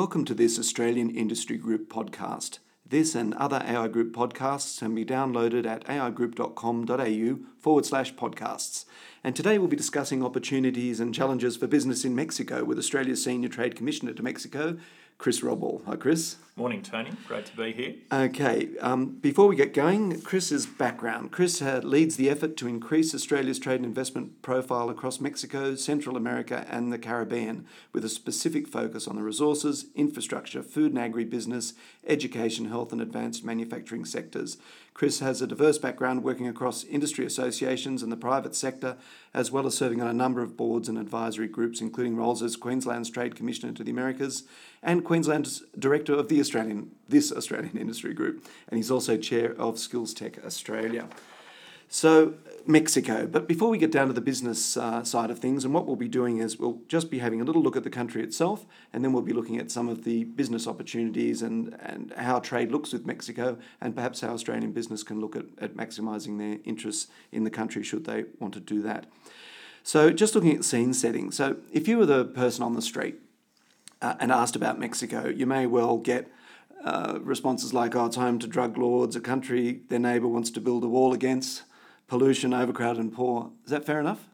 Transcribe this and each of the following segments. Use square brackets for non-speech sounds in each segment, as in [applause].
Welcome to this Australian Industry Group podcast. This and other AI Group podcasts can be downloaded at aigroup.com.au forward slash podcasts. And today we'll be discussing opportunities and challenges for business in Mexico with Australia's Senior Trade Commissioner to Mexico, Chris Rodwell. Hi, Chris. Morning, Tony. Great to be here. Okay, um, before we get going, Chris's background. Chris uh, leads the effort to increase Australia's trade and investment profile across Mexico, Central America, and the Caribbean, with a specific focus on the resources, infrastructure, food and agribusiness, education, health, and advanced manufacturing sectors. Chris has a diverse background working across industry associations and the private sector, as well as serving on a number of boards and advisory groups, including roles as Queensland's Trade Commissioner to the Americas and Queensland's Director of the Australian this Australian [laughs] Industry Group, and he's also chair of Skills Tech Australia. So, Mexico. But before we get down to the business uh, side of things, and what we'll be doing is we'll just be having a little look at the country itself, and then we'll be looking at some of the business opportunities and, and how trade looks with Mexico, and perhaps how Australian business can look at, at maximising their interests in the country should they want to do that. So, just looking at scene setting. So, if you were the person on the street uh, and asked about Mexico, you may well get uh, responses like, oh, it's home to drug lords, a country their neighbour wants to build a wall against, pollution, overcrowded, and poor. Is that fair enough?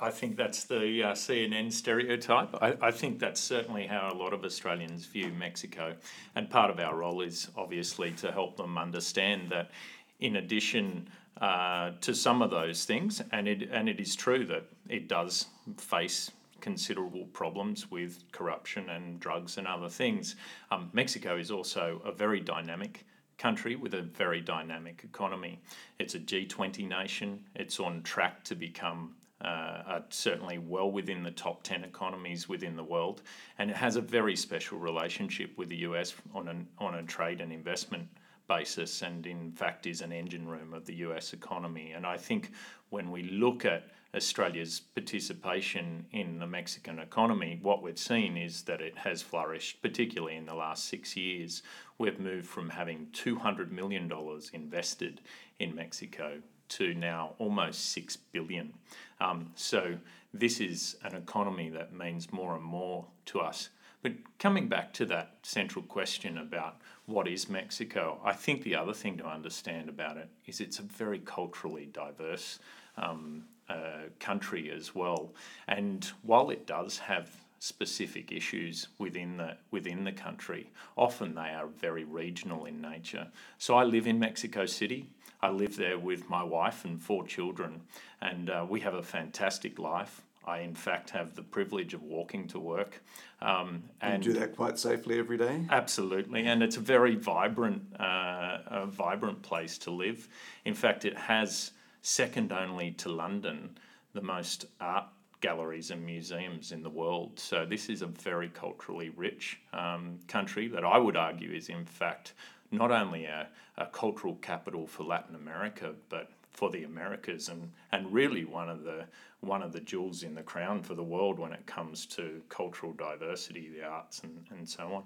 I think that's the uh, CNN stereotype. I, I, think that's certainly how a lot of Australians view Mexico. And part of our role is obviously to help them understand that, in addition uh, to some of those things, and it, and it is true that it does face considerable problems with corruption and drugs and other things. Um, Mexico is also a very dynamic country with a very dynamic economy. It's a G20 nation. It's on track to become uh, certainly well within the top 10 economies within the world. And it has a very special relationship with the US on, an, on a trade and investment basis, and in fact is an engine room of the US economy. And I think when we look at Australia's participation in the Mexican economy, what we've seen is that it has flourished, particularly in the last six years. We've moved from having $200 million invested in Mexico to now almost 6 billion. Um, so, this is an economy that means more and more to us. But coming back to that central question about what is Mexico, I think the other thing to understand about it is it's a very culturally diverse um, uh, country as well. And while it does have specific issues within the within the country, often they are very regional in nature. So I live in Mexico City. I live there with my wife and four children, and uh, we have a fantastic life. I, in fact, have the privilege of walking to work. Um, and you do that quite safely every day? Absolutely. And it's a very vibrant, uh, a vibrant place to live. In fact, it has second only to London, the most art galleries and museums in the world. So this is a very culturally rich um, country that I would argue is in fact not only a, a, cultural capital for Latin America, but for the Americas and, and really one of the one of the jewels in the crown for the world when it comes to cultural diversity, the arts and, and so on.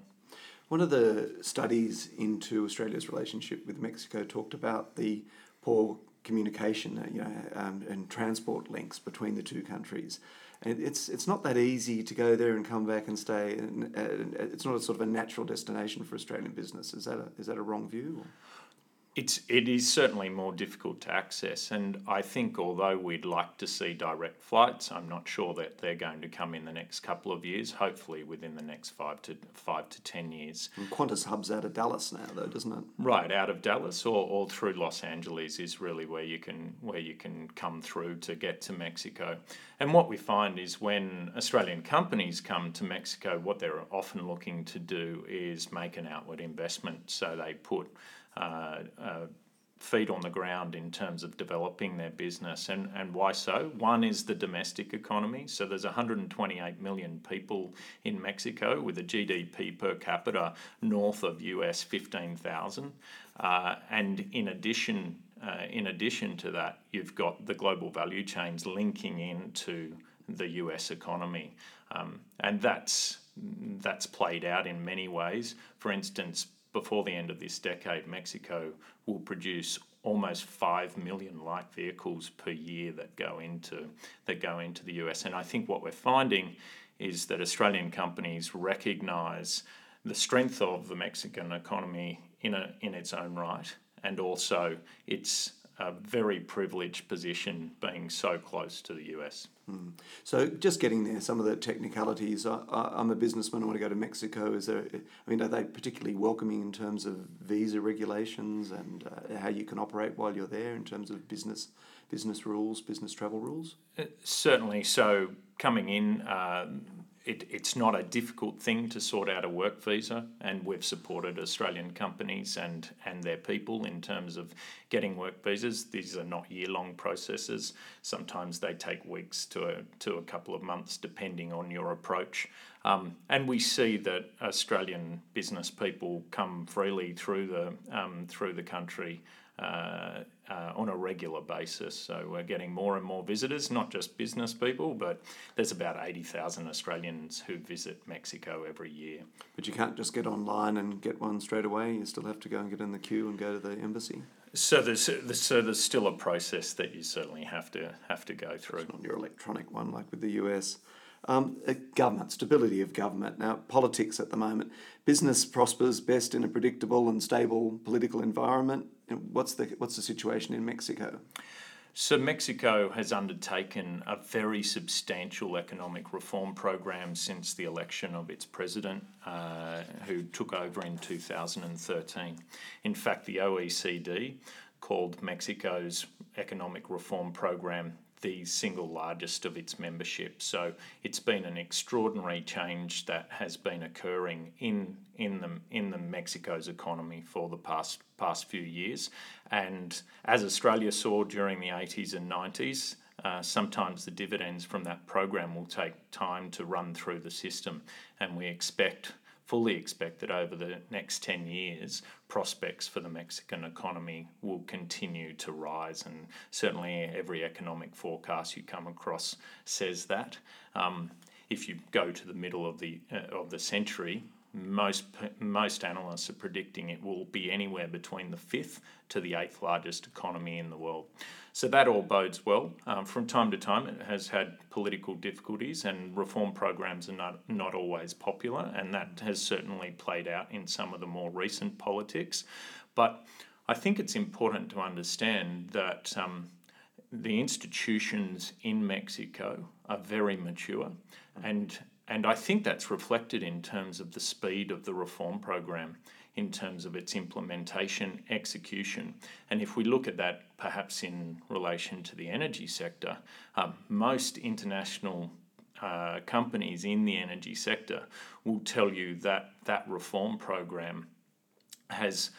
One of the studies into Australia's relationship with Mexico talked about the poor communication, uh, you know, um, and transport links between the two countries. And it's it's not that easy to go there and come back and stay. And, uh, it's not a sort of a natural destination for Australian business. Is that a, is that a wrong view? Or? It's it is certainly more difficult to access, and I think although we'd like to see direct flights, I'm not sure that they're going to come in the next couple of years. Hopefully, within the next five to five to ten years. And Qantas hubs out of Dallas now, though, doesn't it? Right, out of Dallas or, or through Los Angeles is really where you can where you can come through to get to Mexico. And what we find is when Australian companies come to Mexico, what they're often looking to do is make an outward investment. So they put uh, uh, feet on the ground in terms of developing their business. And, and why so? One is the domestic economy. So there's 128 million people in Mexico with a GDP per capita north of US 15,000. Uh, and in addition, uh, in addition to that, you've got the global value chains linking into the US economy. Um, and that's, that's played out in many ways. For instance, before the end of this decade, Mexico will produce almost five million light vehicles per year that go into that go into the US. And I think what we're finding is that Australian companies recognise the strength of the Mexican economy in a, in its own right, and also its a very privileged position being so close to the US. Mm. So, just getting there, some of the technicalities. I, am a businessman. I want to go to Mexico. Is there? I mean, are they particularly welcoming in terms of visa regulations and uh, how you can operate while you're there in terms of business business rules, business travel rules? Uh, certainly. So, coming in. Uh, it, it's not a difficult thing to sort out a work visa, and we've supported Australian companies and, and their people in terms of getting work visas. These are not year long processes. Sometimes they take weeks to a, to a couple of months, depending on your approach. Um, and we see that Australian business people come freely through the um, through the country uh, uh, on a regular basis. So we're getting more and more visitors, not just business people, but there's about 80,000 Australians who visit Mexico every year. But you can't just get online and get one straight away. You still have to go and get in the queue and go to the embassy. So there's so there's still a process that you certainly have to have to go through. It's not your electronic one like with the US. Um, uh, government, stability of government. Now, politics at the moment. Business prospers best in a predictable and stable political environment. What's the, what's the situation in Mexico? So, Mexico has undertaken a very substantial economic reform program since the election of its president, uh, who took over in 2013. In fact, the OECD called Mexico's economic reform program the single largest of its membership. So it's been an extraordinary change that has been occurring in in the in the Mexico's economy for the past past few years. And as Australia saw during the 80s and 90s, uh, sometimes the dividends from that program will take time to run through the system, and we expect fully expect that over the next 10 years, prospects for the Mexican economy will continue to rise. And certainly, every economic forecast you come across says that. Um, if you go to the middle of the, uh, of the century, most most analysts are predicting it will be anywhere between the fifth to the eighth largest economy in the world. So that all bodes well. Um, from time to time, it has had political difficulties, and reform programs are not not always popular, and that has certainly played out in some of the more recent politics. But I think it's important to understand that. Um, the institutions in Mexico are very mature, and and I think that's reflected in terms of the speed of the reform program, in terms of its implementation, execution. And if we look at that perhaps in relation to the energy sector, um, most international uh, companies in the energy sector will tell you that that reform program has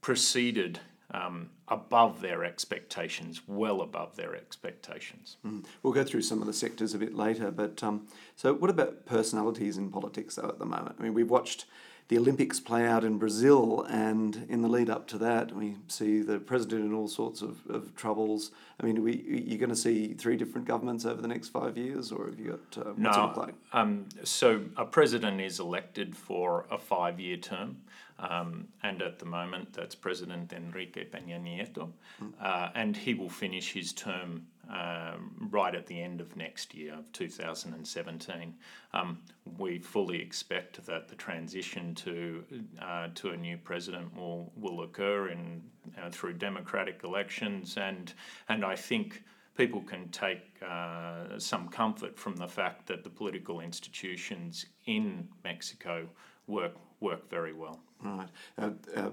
proceeded um, above their expectations, well above their expectations. Mm. We'll go through some of the sectors a bit later, but um, so what about personalities in politics though at the moment? I mean, we've watched the Olympics play out in Brazil, and in the lead up to that, we see the president in all sorts of, of troubles. I mean, we you're going to see three different governments over the next five years, or have you got uh, what's no, it look like? Um, so a president is elected for a five year term. Um, and at the moment, that's President Enrique Peña Nieto, mm. uh, and he will finish his term um, right at the end of next year, of 2017. Um, we fully expect that the transition to uh, to a new president will will occur in uh, through democratic elections, and and I think people can take uh, some comfort from the fact that the political institutions in Mexico work work very well. Right. Uh, uh,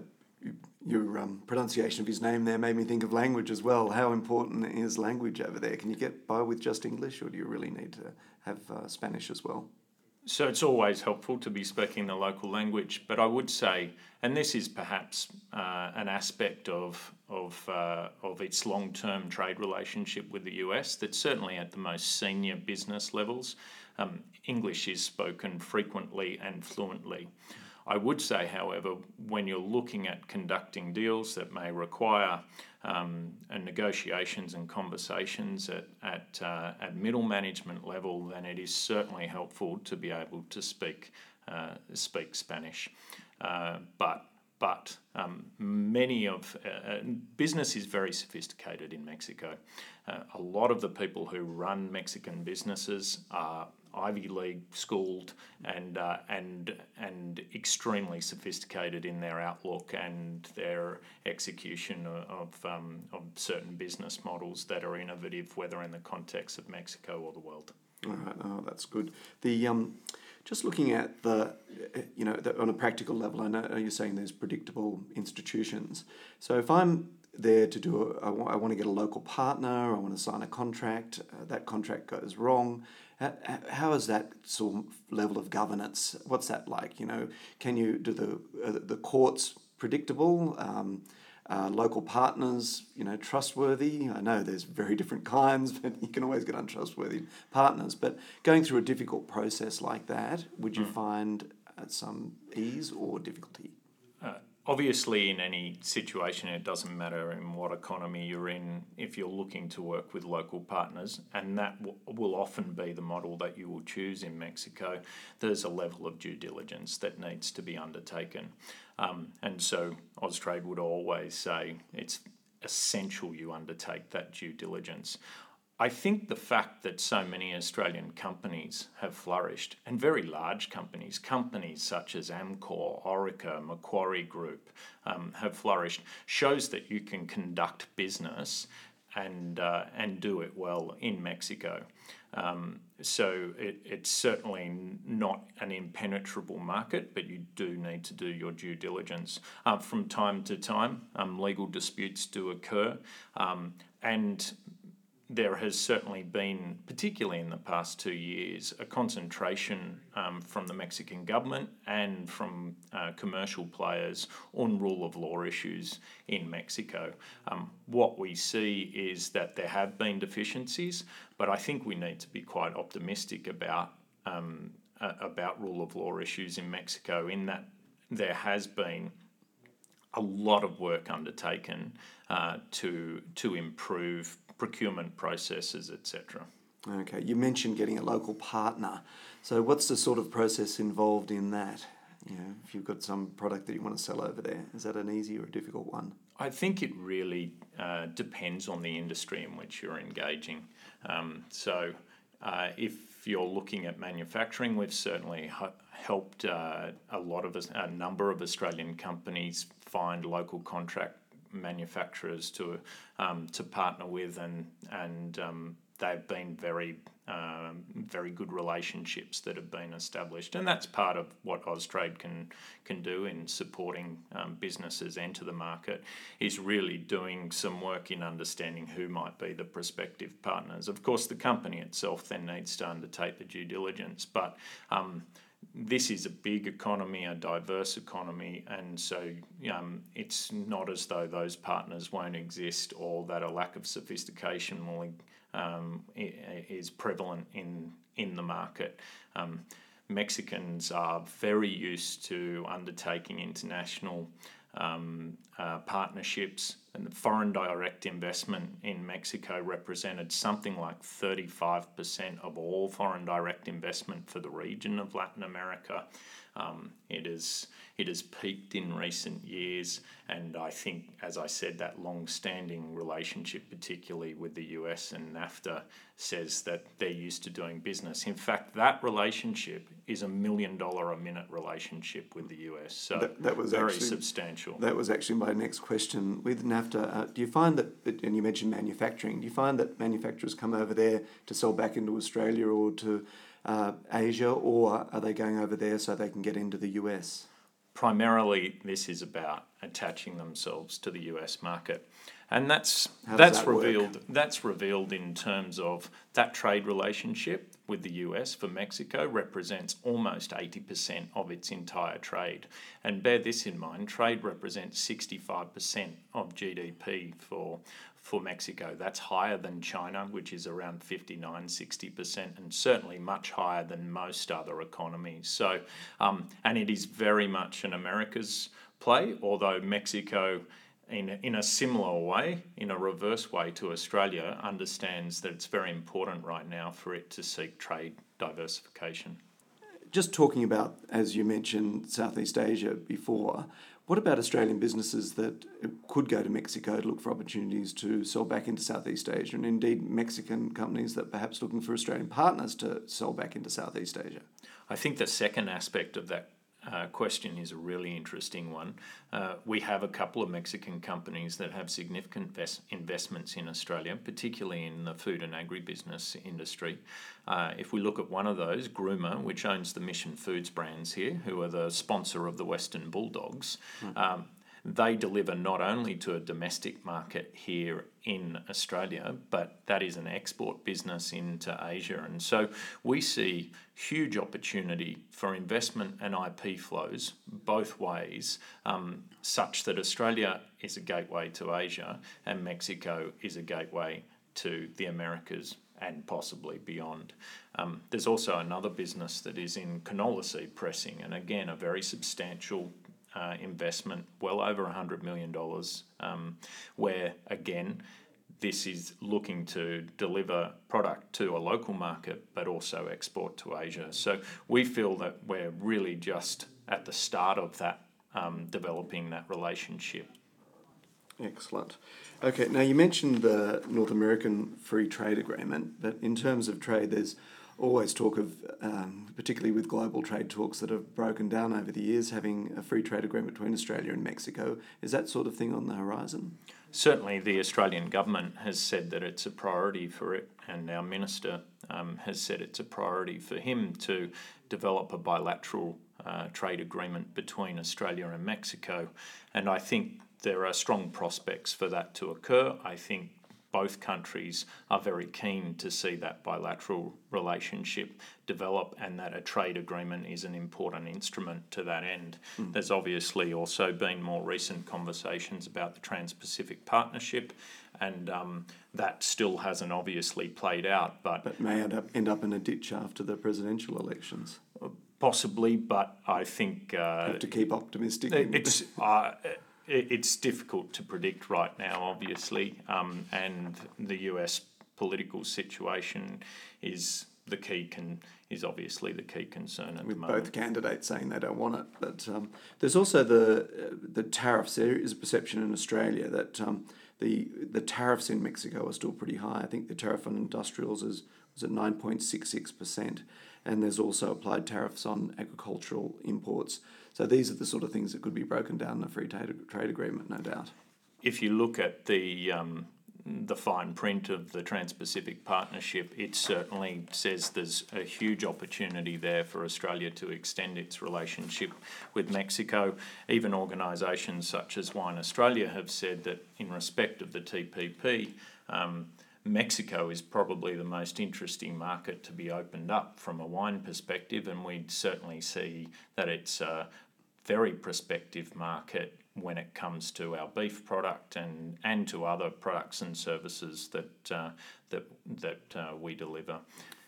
your um, pronunciation of his name there made me think of language as well. How important is language over there? Can you get by with just English, or do you really need to have uh, Spanish as well? So it's always helpful to be speaking the local language, but I would say, and this is perhaps uh, an aspect of of uh, of its long term trade relationship with the US that certainly at the most senior business levels, um, English is spoken frequently and fluently. I would say, however, when you're looking at conducting deals that may require um, negotiations and conversations at, at, uh, at middle management level, then it is certainly helpful to be able to speak, uh, speak Spanish. Uh, but but um, many of uh, uh, business is very sophisticated in Mexico. Uh, a lot of the people who run Mexican businesses are Ivy League schooled and uh, and and extremely sophisticated in their outlook and their execution of um, of certain business models that are innovative, whether in the context of Mexico or the world. All right, oh, that's good. The um, just looking at the, you know, the, on a practical level, I know you're saying there's predictable institutions. So if I'm there to do, a, I, want, I want to get a local partner, I want to sign a contract, uh, that contract goes wrong. How, how is that sort of level of governance? What's that like? You know, can you do the uh, the courts predictable? Um, uh, local partners, you know, trustworthy. I know there's very different kinds, [laughs] but you can always get untrustworthy partners. But going through a difficult process like that, would you mm. find uh, some ease or difficulty? Obviously, in any situation, it doesn't matter in what economy you're in, if you're looking to work with local partners, and that w- will often be the model that you will choose in Mexico, there's a level of due diligence that needs to be undertaken. Um, and so Austrade would always say it's essential you undertake that due diligence. I think the fact that so many Australian companies have flourished, and very large companies, companies such as Amcor, Orica, Macquarie Group, um, have flourished, shows that you can conduct business and uh, and do it well in Mexico. Um, so it, it's certainly not an impenetrable market, but you do need to do your due diligence. Uh, from time to time, um, legal disputes do occur, um, and there has certainly been, particularly in the past two years, a concentration um, from the Mexican government and from uh, commercial players on rule of law issues in Mexico. Um, what we see is that there have been deficiencies, but I think we need to be quite optimistic about um, uh, about rule of law issues in Mexico. In that there has been a lot of work undertaken uh, to to improve procurement processes, etc. Okay, you mentioned getting a local partner. So, what's the sort of process involved in that? You know, if you've got some product that you want to sell over there, is that an easy or a difficult one? I think it really uh, depends on the industry in which you're engaging. Um, so, uh, if you're looking at manufacturing, we've certainly helped uh, a lot of a number of Australian companies find local contract manufacturers to um, to partner with, and and um, they've been very um, very good relationships that have been established, and that's part of what Austrade can can do in supporting um, businesses enter the market. Is really doing some work in understanding who might be the prospective partners. Of course, the company itself then needs to undertake the due diligence, but um, this is a big economy, a diverse economy, and so um, it's not as though those partners won't exist or that a lack of sophistication will, um, is prevalent in in the market. Um, Mexicans are very used to undertaking international um, uh, partnerships, and the foreign direct investment in Mexico represented something like 35% of all foreign direct investment for the region of Latin America. Um, it is it has peaked in recent years, and I think, as I said, that long-standing relationship, particularly with the US and NAFTA, says that they're used to doing business. In fact, that relationship is a million-dollar a minute relationship with the US, so that, that was very actually, substantial. That was actually my next question with NAFTA. Uh, do you find that, and you mentioned manufacturing, do you find that manufacturers come over there to sell back into Australia or to uh, Asia, or are they going over there so they can get into the US? Primarily, this is about attaching themselves to the US market, and that's that's that revealed. Work? That's revealed in terms of that trade relationship with the US for Mexico represents almost eighty percent of its entire trade, and bear this in mind: trade represents sixty five percent of GDP for for Mexico. That's higher than China, which is around 59, 60%, and certainly much higher than most other economies. So, um, and it is very much an America's play, although Mexico, in, in a similar way, in a reverse way to Australia, understands that it's very important right now for it to seek trade diversification. Just talking about, as you mentioned, Southeast Asia before, what about Australian businesses that could go to Mexico to look for opportunities to sell back into Southeast Asia, and indeed Mexican companies that perhaps looking for Australian partners to sell back into Southeast Asia? I think the second aspect of that uh, question is a really interesting one. Uh, we have a couple of Mexican companies that have significant ves- investments in Australia, particularly in the food and agribusiness industry. Uh, if we look at one of those, Gruma, which owns the Mission Foods brands here, who are the sponsor of the Western Bulldogs, mm. um, they deliver not only to a domestic market here in Australia, but that is an export business into Asia. And so we see huge opportunity for investment and IP flows both ways, um, such that Australia is a gateway to Asia and Mexico is a gateway to the Americas and possibly beyond. Um, there's also another business that is in canola seed pressing, and again, a very substantial uh, investment, well over $100 million, um, where again, this is looking to deliver product to a local market but also export to Asia. So we feel that we're really just at the start of that, um, developing that relationship. Excellent. Okay, now you mentioned the North American Free Trade Agreement, but in terms of trade, there's always talk of, um, particularly with global trade talks that have broken down over the years, having a free trade agreement between Australia and Mexico. Is that sort of thing on the horizon? Certainly, the Australian government has said that it's a priority for it, and our minister um, has said it's a priority for him to develop a bilateral uh, trade agreement between Australia and Mexico. And I think there are strong prospects for that to occur. I think both countries are very keen to see that bilateral relationship develop and that a trade agreement is an important instrument to that end. Mm. There's obviously also been more recent conversations about the Trans Pacific Partnership, and um, that still hasn't obviously played out. But, but may end up, end up in a ditch after the presidential elections. Possibly, but I think. Uh, Have to keep optimistic. It's. Uh, it's difficult to predict right now, obviously, um, and the US political situation is the key con- is obviously the key concern at With the moment. both candidates saying they don't want it, but um, there's also the uh, the tariffs. There is a perception in Australia that um, the the tariffs in Mexico are still pretty high. I think the tariff on industrials is was at nine point six six percent, and there's also applied tariffs on agricultural imports. So these are the sort of things that could be broken down in a free trade, trade agreement, no doubt. If you look at the um, the fine print of the Trans Pacific Partnership, it certainly says there's a huge opportunity there for Australia to extend its relationship with Mexico. Even organisations such as Wine Australia have said that, in respect of the TPP, um, Mexico is probably the most interesting market to be opened up from a wine perspective, and we'd certainly see that it's a very prospective market when it comes to our beef product and, and to other products and services that uh, that that uh, we deliver.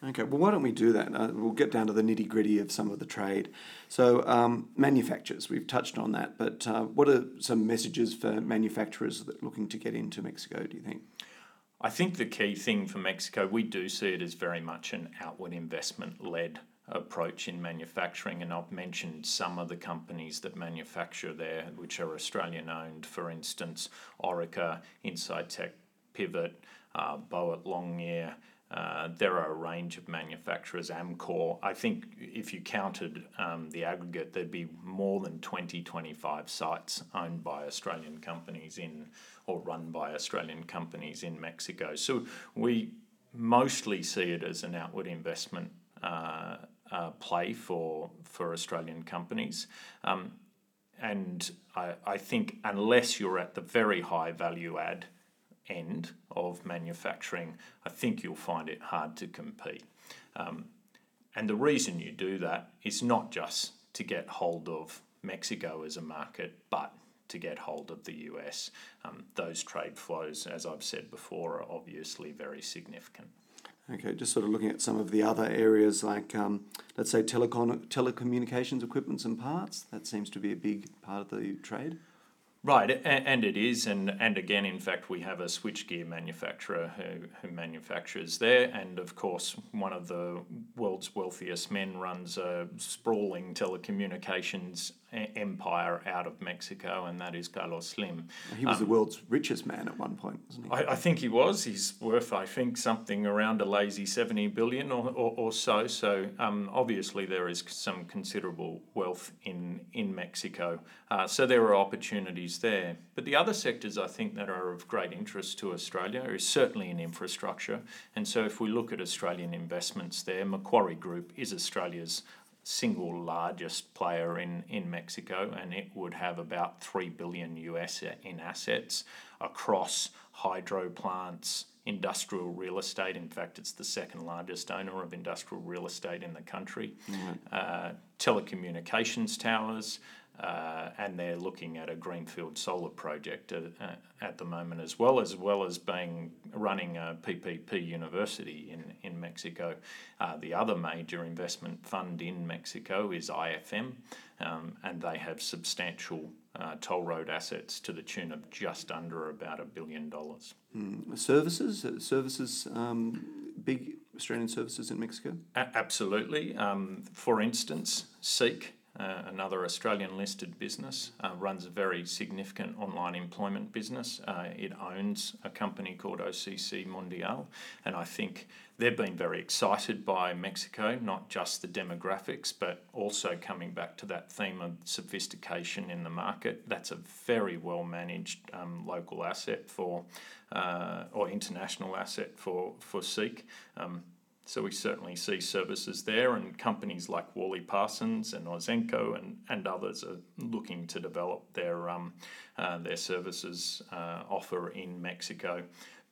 Okay, well, why don't we do that? Uh, we'll get down to the nitty gritty of some of the trade. So, um, manufacturers, we've touched on that, but uh, what are some messages for manufacturers that looking to get into Mexico? Do you think? I think the key thing for Mexico, we do see it as very much an outward investment led approach in manufacturing. And I've mentioned some of the companies that manufacture there, which are Australian owned, for instance, Orica, Incitec, Pivot, uh, Boart Longyear. Uh, there are a range of manufacturers, Amcor. I think if you counted um, the aggregate, there'd be more than 20, 25 sites owned by Australian companies in or run by Australian companies in Mexico. So we mostly see it as an outward investment uh, uh, play for for Australian companies. Um, and I, I think unless you're at the very high value add end of manufacturing, I think you'll find it hard to compete. Um, and the reason you do that is not just to get hold of Mexico as a market, but to get hold of the US. Um, those trade flows, as I've said before, are obviously very significant. Okay, just sort of looking at some of the other areas like, um, let's say, telecom- telecommunications equipments and parts. That seems to be a big part of the trade. Right, and it is, and, and again, in fact, we have a switchgear manufacturer who, who manufactures there, and of course, one of the world's wealthiest men runs a sprawling telecommunications empire out of Mexico, and that is Carlos Slim. He was um, the world's richest man at one point, wasn't he? I, I, think he was. He's worth, I think, something around a lazy 70 billion or, or, or so. So um, obviously, there is some considerable wealth in, in Mexico. Uh, so there are opportunities there. But the other sectors I think that are of great interest to Australia is certainly in infrastructure. And so if we look at Australian investments there, Macquarie Group is Australia's single largest player in, in Mexico, and it would have about 3 billion US in assets across hydro plants, industrial real estate. In fact, it's the second largest owner of industrial real estate in the country, mm-hmm. uh, telecommunications towers, uh, and they're looking at a greenfield solar project at, uh, at the moment as well, as well as being running a PPP university in, in Mexico. Uh, the other major investment fund in Mexico is IFM, um, and they have substantial uh, toll road assets to the tune of just under about a billion dollars. Mm. Services, uh, services, um, big Australian services in Mexico. A- absolutely. Um, for instance, Seek uh, another Australian listed business, uh, runs a very significant online employment business. Uh, it owns a company called OCC Mundial, and I think they've been very excited by Mexico, not just the demographics, but also coming back to that theme of sophistication in the market. That's a very well managed um, local asset for, uh, or international asset for, for Seek. Um, so we certainly see services there, and companies like WorleyParsons and Ausenco and, and others are looking to develop their um, uh, their services uh, offer in Mexico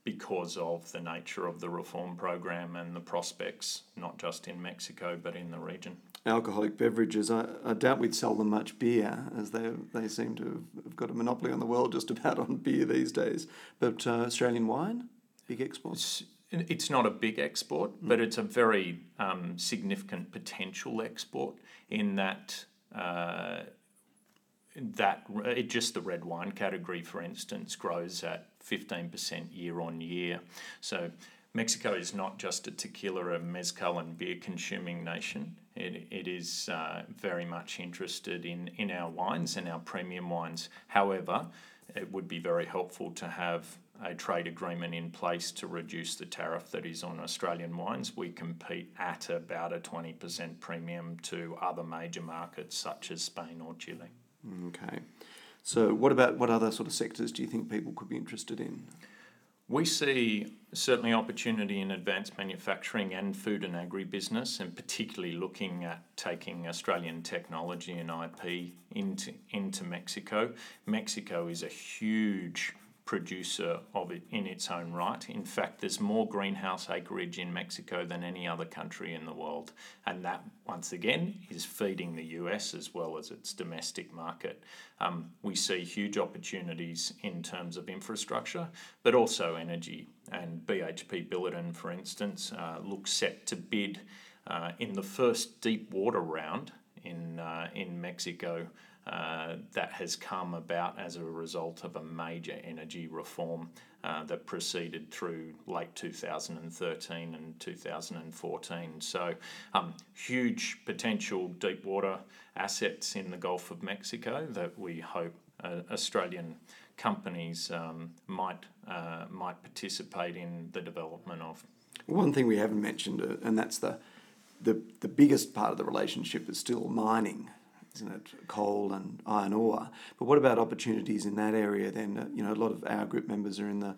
because of the nature of the reform program and the prospects, not just in Mexico but in the region. Alcoholic beverages, I, I doubt we'd sell them much beer, as they they seem to have got a monopoly on the world just about on beer these days. But uh, Australian wine, big exports. It's not a big export, but it's a very um, significant potential export in that uh, that it, just the red wine category, for instance, grows at fifteen percent year on year. So Mexico is not just a tequila, a mezcal, and beer consuming nation. It, it is uh, very much interested in, in our wines and our premium wines. However, it would be very helpful to have a trade agreement in place to reduce the tariff that is on Australian wines. We compete at about a 20% premium to other major markets such as Spain or Chile. Okay. So, what about what other sort of sectors do you think people could be interested in? We see certainly opportunity in advanced manufacturing and food and agribusiness, and particularly looking at taking Australian technology and IP into, into Mexico. Mexico is a huge producer of it in its own right. In fact, there's more greenhouse acreage in Mexico than any other country in the world. And that, once again, is feeding the US as well as its domestic market. Um, we see huge opportunities in terms of infrastructure, but also energy. And BHP Billiton, for instance, uh, looks set to bid uh, in the first deep water round in, uh, in Mexico uh, that has come about as a result of a major energy reform uh, that proceeded through late 2013 and 2014. So, um, huge potential deep water assets in the Gulf of Mexico that we hope uh, Australian companies um, might uh, might participate in the development of. One thing we haven't mentioned, uh, and that's the the, the biggest part of the relationship is still mining isn't it, coal and iron ore. But what about opportunities in that area? Then uh, you know a lot of our group members are in the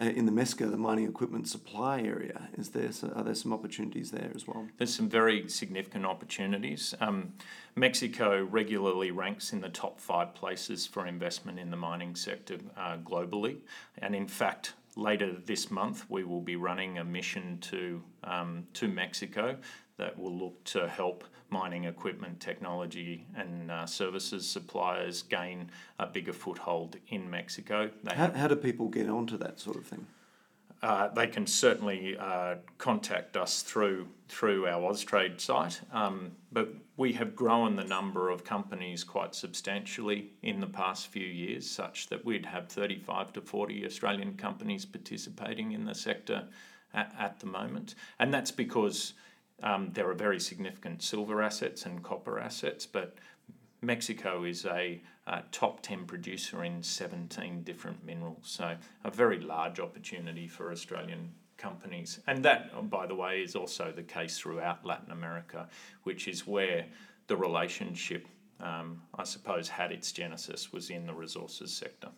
uh, in the MESCA, the mining equipment supply area. Is there are there some opportunities there as well? There's some very significant opportunities. Um, Mexico regularly ranks in the top five places for investment in the mining sector uh, globally, and in fact. Later this month, we will be running a mission to um, to Mexico that will look to help mining equipment, technology, and uh, services suppliers gain a bigger foothold in Mexico. How, how do people get onto that sort of thing? uh, they can certainly uh, contact us through through our Austrade site. Um, but we have grown the number of companies quite substantially in the past few years, such that we'd have 35 to 40 Australian companies participating in the sector at, at the moment. And that's because um, there are very significant silver assets and copper assets, but Mexico is a uh, top 10 producer in 17 different minerals. So, a very large opportunity for Australian companies. And that, by the way, is also the case throughout Latin America, which is where the relationship, um, I suppose, had its genesis, was in the resources sector.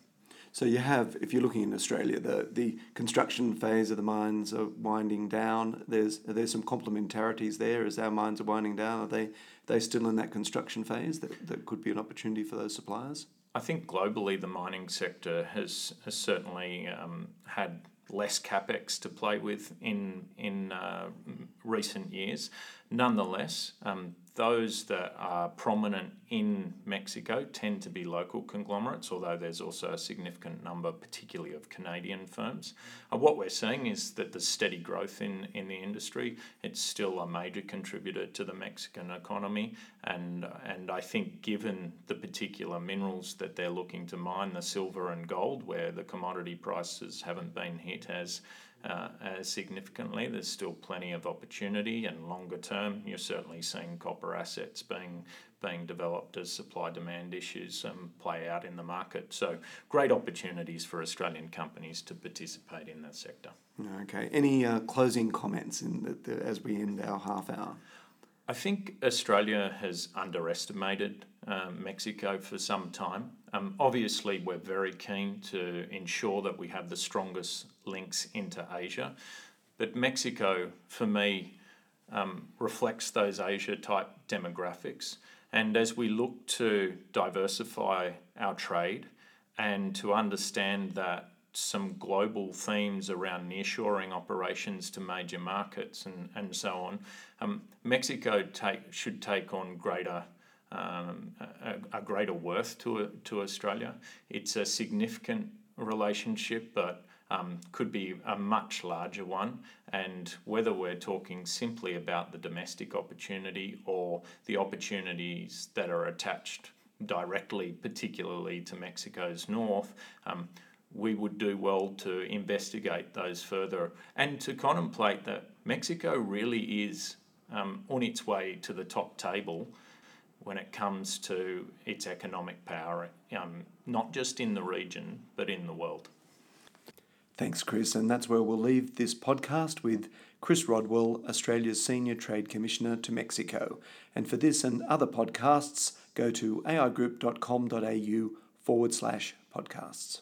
So you have, if you're looking in Australia, the, the construction phase of the mines are winding down. There's there's some complementarities there as our mines are winding down. Are they they still in that construction phase that, that could be an opportunity for those suppliers? I think globally the mining sector has, has certainly um, had less capex to play with in in uh, recent years. Nonetheless, um, those that are prominent in Mexico tend to be local conglomerates, although there's also a significant number, particularly of Canadian firms. Uh, what we're seeing is that the steady growth in, in the industry. It's still a major contributor to the Mexican economy, and and I think given the particular minerals that they're looking to mine, the silver and gold, where the commodity prices haven't been hit as uh, as significantly. There's still plenty of opportunity, and longer term, you're certainly seeing copper assets being being developed as supply demand issues um, play out in the market. So, great opportunities for Australian companies to participate in that sector. Okay. Any uh, closing comments in the, the, as we end our half hour? I think Australia has underestimated um, Mexico for some time. Um, obviously, we're very keen to ensure that we have the strongest links into Asia, but Mexico, for me, um, reflects those Asia type demographics. And as we look to diversify our trade and to understand that some global themes around nearshoring operations to major markets and, and so on. Um, Mexico take, should take on greater um, a, a, greater worth to to Australia. It's a significant relationship, but um, could be a much larger one. And whether we're talking simply about the domestic opportunity or the opportunities that are attached directly, particularly to Mexico's north, um, we would do well to investigate those further and to contemplate that Mexico really is um, on its way to the top table when it comes to its economic power, um, not just in the region, but in the world. Thanks, Chris. And that's where we'll leave this podcast with Chris Rodwell, Australia's Senior Trade Commissioner to Mexico. And for this and other podcasts, go to aigroup.com.au forward slash podcasts.